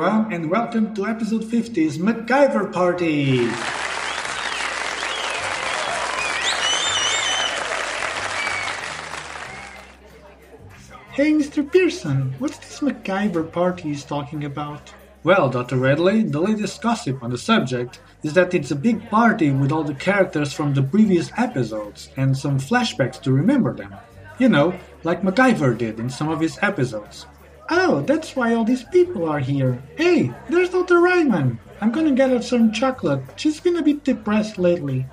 everyone, and welcome to episode 50's MacGyver Party! Hey, Mr. Pearson, what's this MacGyver party he's talking about? Well, Dr. Redley, the latest gossip on the subject is that it's a big party with all the characters from the previous episodes and some flashbacks to remember them. You know, like MacGyver did in some of his episodes. Oh, that's why all these people are here. Hey, there's Dr. Ryman. I'm gonna get her some chocolate. She's been a bit depressed lately.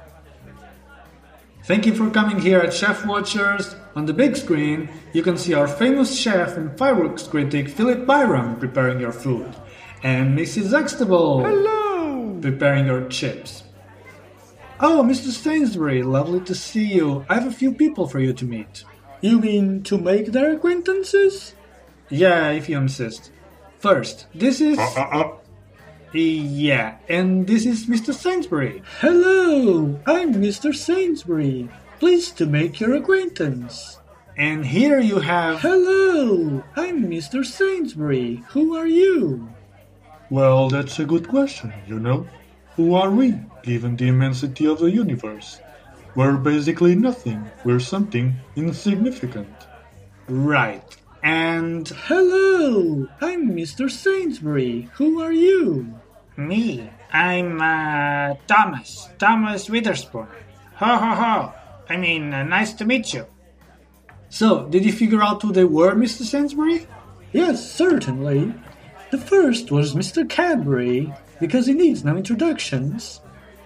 Thank you for coming here at Chef Watchers. On the big screen, you can see our famous chef and fireworks critic Philip Byram preparing your food, and Mrs. Extable Hello! preparing your chips. Oh, Mr. Sainsbury, lovely to see you. I have a few people for you to meet. You mean to make their acquaintances? Yeah, if you insist. First, this is. Uh, uh, uh. Yeah, and this is Mr. Sainsbury. Hello, I'm Mr. Sainsbury. Pleased to make your acquaintance. And here you have. Hello, I'm Mr. Sainsbury. Who are you? Well, that's a good question, you know. Who are we, given the immensity of the universe? We're basically nothing. We're something insignificant. Right. And. Hello, I'm Mr. Sainsbury. Who are you? Me, I'm uh, Thomas, Thomas Witherspoon. Ho ho ho! I mean, uh, nice to meet you. So, did you figure out who they were, Mr. Sainsbury? Yes, certainly. The first was Mr. Cadbury, because he needs no introductions.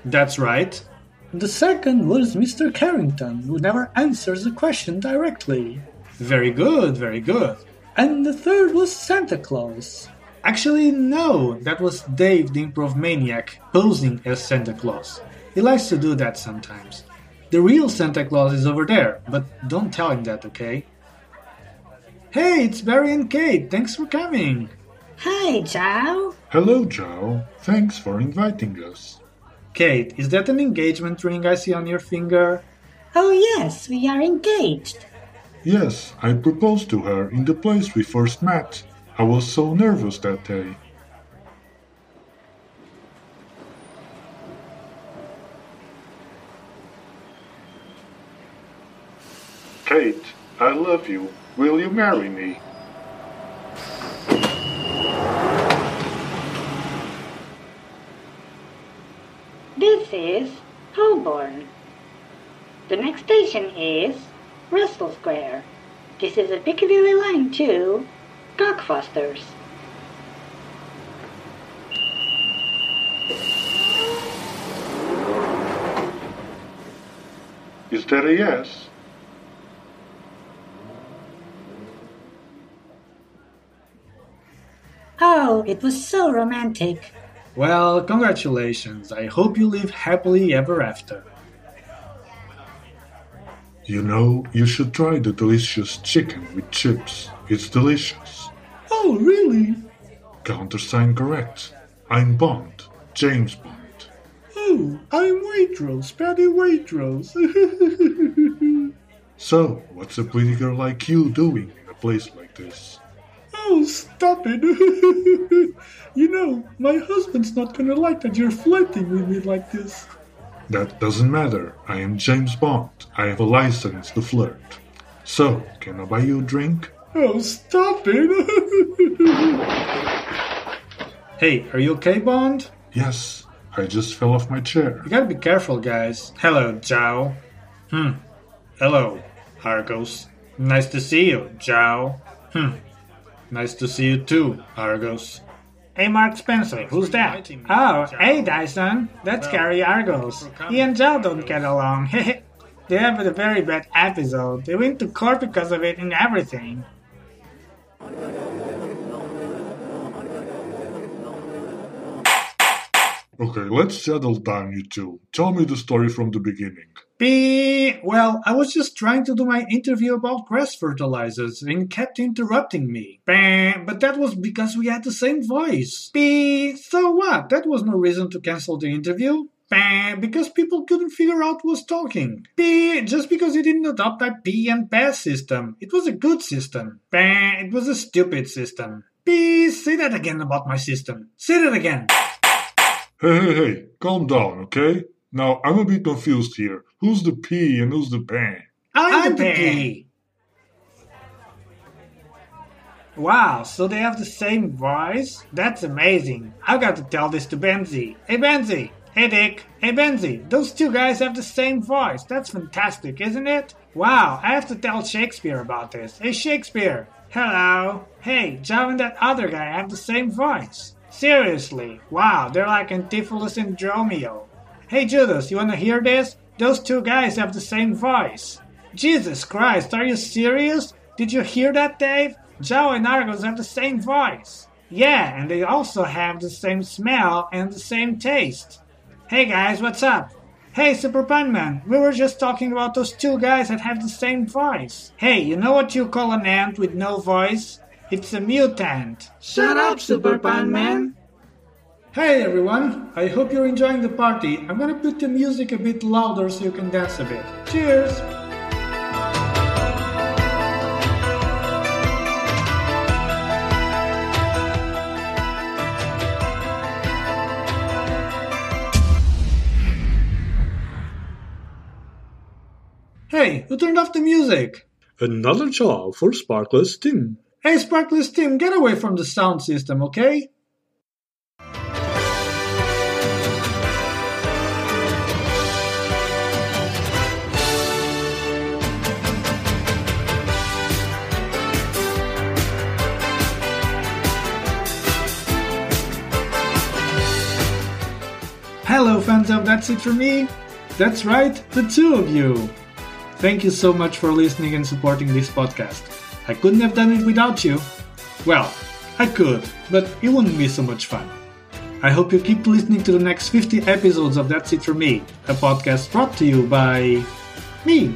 That's right. The second was Mr. Carrington, who never answers a question directly. Very good, very good. And the third was Santa Claus. Actually, no, that was Dave the Improv Maniac posing as Santa Claus. He likes to do that sometimes. The real Santa Claus is over there, but don't tell him that, okay? Hey, it's Barry and Kate. Thanks for coming. Hi, Joe. Hello, Joe. Thanks for inviting us. Kate, is that an engagement ring I see on your finger? Oh, yes, we are engaged. Yes, I proposed to her in the place we first met. I was so nervous that day. Kate, I love you. Will you marry me? This is Holborn. The next station is Russell Square. This is a Piccadilly line to Cockfosters. Is that a yes? Oh, it was so romantic. Well, congratulations. I hope you live happily ever after. You know, you should try the delicious chicken with chips. It's delicious. Oh, really? Countersign correct. I'm Bond. James Bond. Oh, I'm Waitrose, Patty Waitrose. So, what's a pretty girl like you doing in a place like this? oh, stop it. you know, my husband's not gonna like that you're flirting with me like this. That doesn't matter. I am James Bond. I have a license to flirt. So, can I buy you a drink? Oh, stop it. Hey, are you okay, Bond? Yes, I just fell off my chair. You gotta be careful, guys. Hello, Joe. Hmm. Hello, Argos. Nice to see you, Joe. Hmm. Nice to see you too, Argos. Hey, Mark Spencer, who's that? Oh, hey, Dyson. That's Gary Argos. He and Joe don't get along. Hehe. They have a very bad episode. They went to court because of it and everything. Okay, let's settle down, you two. Tell me the story from the beginning. B. Well, I was just trying to do my interview about grass fertilizers and kept interrupting me. Bah, But that was because we had the same voice. B. So what? That was no reason to cancel the interview. Bah, Because people couldn't figure out who was talking. B. Just because you didn't adopt that P and pass system. It was a good system. Bah, It was a stupid system. Please say that again about my system. Say that again. Hey, hey, hey, calm down, okay? Now, I'm a bit confused here. Who's the P and who's the Pan? I'm, the P. Wow, so they have the same voice? That's amazing. I've got to tell this to Benzi. Hey Benzi! Hey Dick! Hey Benzi! Those two guys have the same voice. That's fantastic, isn't it? Wow, I have to tell Shakespeare about this. Hey Shakespeare! Hello! Hey, Joe and that other guy have the same voice. Seriously, wow, they're like Antipholus and Dromio. Hey Judas, you wanna hear this? Those two guys have the same voice. Jesus Christ, are you serious? Did you hear that, Dave? Joe and Argos have the same voice. Yeah, and they also have the same smell and the same taste. Hey guys, what's up? Hey Super Man, we were just talking about those two guys that have the same voice. Hey, you know what you call an ant with no voice? It's a mutant. Shut up, Super Man. Hey everyone, I hope you're enjoying the party. I'm gonna put the music a bit louder so you can dance a bit. Cheers! Hey, who turned off the music? Another job for Sparkless Tim. Hey, Sparkless Tim, get away from the sound system, okay? Hello, fans of That's It For Me. That's right, the two of you. Thank you so much for listening and supporting this podcast. I couldn't have done it without you. Well, I could, but it wouldn't be so much fun. I hope you keep listening to the next 50 episodes of That's It For Me, a podcast brought to you by me.